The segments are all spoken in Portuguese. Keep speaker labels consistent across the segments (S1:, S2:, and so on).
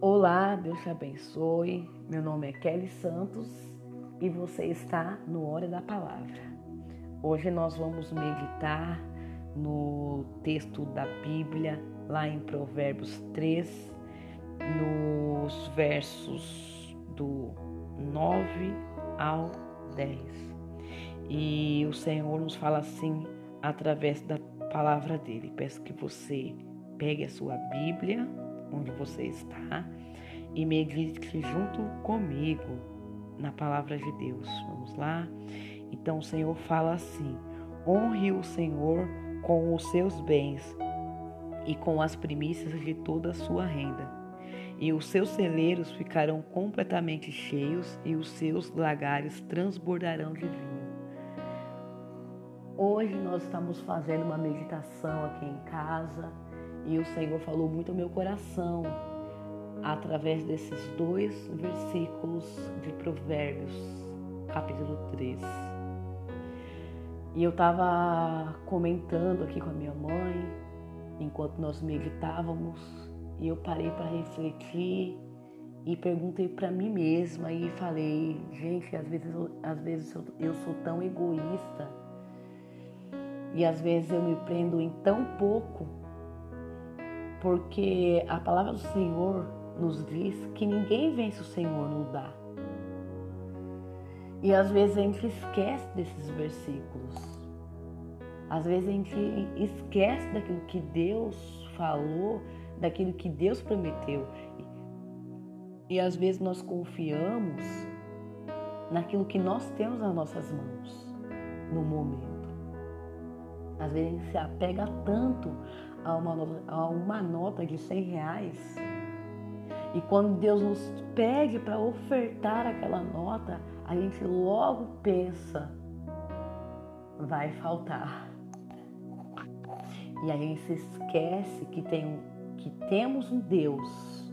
S1: Olá, Deus te abençoe. Meu nome é Kelly Santos e você está no Hora da Palavra. Hoje nós vamos meditar no texto da Bíblia, lá em Provérbios 3, nos versos do 9 ao 10. E o Senhor nos fala assim através da palavra dele. Peço que você pegue a sua Bíblia, onde você está, e medite junto comigo na palavra de Deus. Vamos lá? Então o Senhor fala assim: honre o Senhor com os seus bens e com as primícias de toda a sua renda. E os seus celeiros ficarão completamente cheios e os seus lagares transbordarão de vinho. Hoje nós estamos fazendo uma meditação aqui em casa e o Senhor falou muito ao meu coração através desses dois versículos de Provérbios, capítulo 3. E eu estava comentando aqui com a minha mãe, enquanto nós meditávamos, e eu parei para refletir e perguntei para mim mesma e falei, gente, às vezes, às vezes eu, eu sou tão egoísta e às vezes eu me prendo em tão pouco, porque a palavra do Senhor nos diz que ninguém vence o Senhor no dá. E às vezes a gente esquece desses versículos. Às vezes a gente esquece daquilo que Deus falou, daquilo que Deus prometeu. E às vezes nós confiamos naquilo que nós temos nas nossas mãos no momento. Às vezes a gente se apega tanto a uma, nota, a uma nota de 100 reais. E quando Deus nos pede para ofertar aquela nota, a gente logo pensa, vai faltar. E a gente se esquece que, tem, que temos um Deus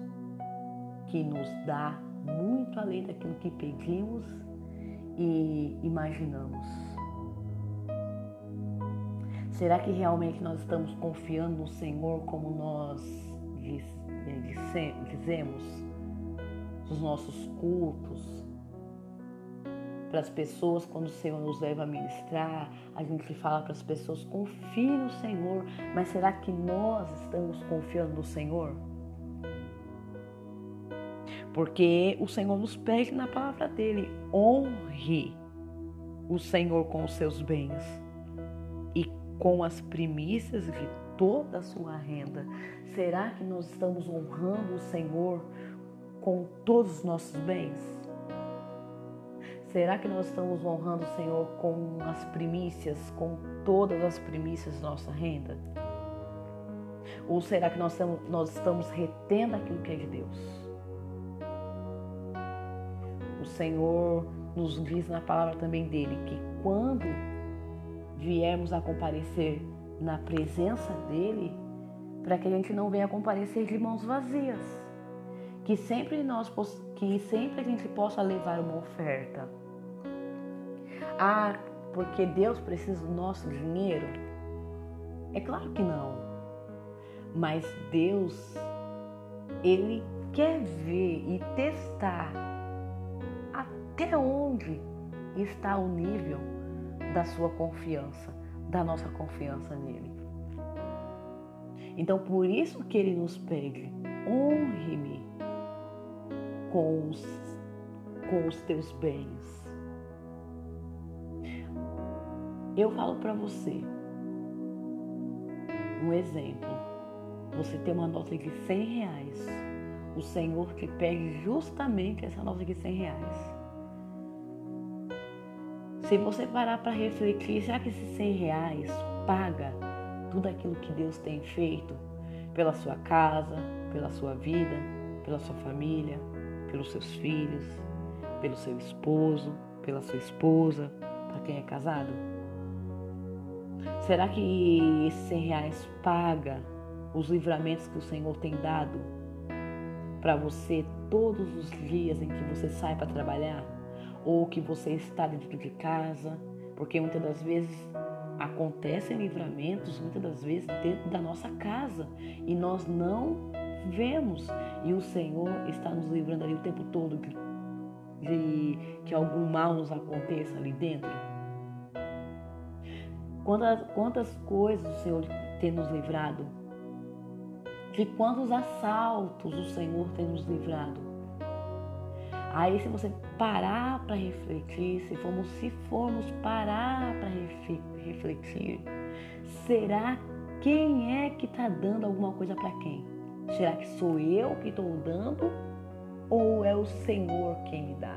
S1: que nos dá muito além daquilo que pedimos e imaginamos. Será que realmente nós estamos confiando no Senhor como nós dizemos nos nossos cultos? Para as pessoas, quando o Senhor nos leva a ministrar, a gente fala para as pessoas: confie no Senhor, mas será que nós estamos confiando no Senhor? Porque o Senhor nos pede na palavra dele: honre o Senhor com os seus bens com as primícias de toda a sua renda? Será que nós estamos honrando o Senhor com todos os nossos bens? Será que nós estamos honrando o Senhor com as primícias, com todas as primícias da nossa renda? Ou será que nós estamos, nós estamos retendo aquilo que é de Deus? O Senhor nos diz na palavra também dele que quando viemos a comparecer na presença dele, para que a gente não venha comparecer de mãos vazias. Que sempre nós que sempre a gente possa levar uma oferta. Ah, porque Deus precisa do nosso dinheiro? É claro que não. Mas Deus ele quer ver e testar até onde está o nível da sua confiança, da nossa confiança nele. Então, por isso que ele nos pede: honre-me com os, com os teus bens. Eu falo para você um exemplo. Você tem uma nota de 100 reais. O Senhor te pede justamente essa nota de 100 reais. Se você parar para refletir, será que esses 100 reais paga tudo aquilo que Deus tem feito pela sua casa, pela sua vida, pela sua família, pelos seus filhos, pelo seu esposo, pela sua esposa, para quem é casado? Será que esses 100 reais paga os livramentos que o Senhor tem dado para você todos os dias em que você sai para trabalhar? Ou que você está dentro de casa, porque muitas das vezes acontecem livramentos, muitas das vezes dentro da nossa casa, e nós não vemos e o Senhor está nos livrando ali o tempo todo de, de que algum mal nos aconteça ali dentro. Quantas, quantas coisas o Senhor tem nos livrado? De quantos assaltos o Senhor tem nos livrado? Aí, se você parar para refletir, se formos, se formos parar para refletir, será quem é que está dando alguma coisa para quem? Será que sou eu que estou dando ou é o Senhor quem me dá?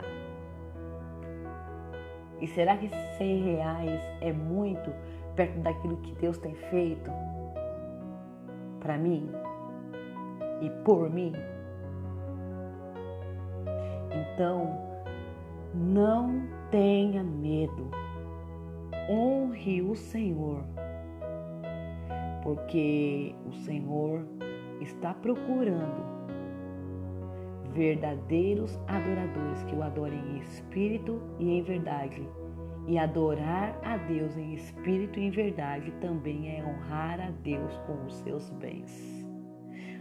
S1: E será que 100 reais é muito perto daquilo que Deus tem feito para mim e por mim? Então, não tenha medo. Honre o Senhor, porque o Senhor está procurando verdadeiros adoradores que o adorem em espírito e em verdade. E adorar a Deus em espírito e em verdade também é honrar a Deus com os seus bens.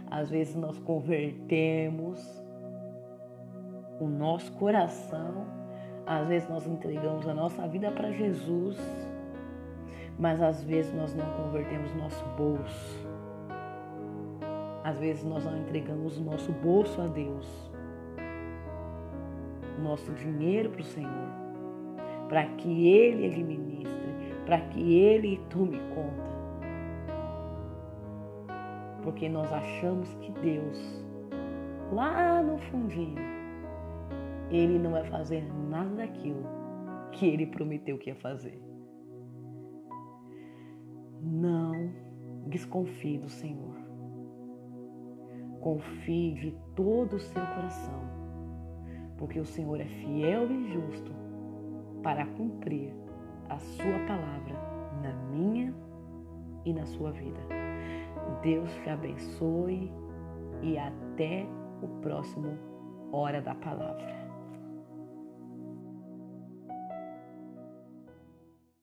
S1: Às vezes nós convertemos o nosso coração, às vezes nós entregamos a nossa vida para Jesus, mas às vezes nós não convertemos nosso bolso às vezes nós não entregamos o nosso bolso a Deus, o nosso dinheiro para o Senhor, para que Ele administre, para que Ele tome conta. Porque nós achamos que Deus, lá no fundinho, Ele não vai fazer nada daquilo que Ele prometeu que ia fazer. Não desconfie do Senhor. Confie de todo o seu coração, porque o Senhor é fiel e justo para cumprir a sua palavra na minha e na sua vida. Deus te abençoe e até o próximo Hora da Palavra.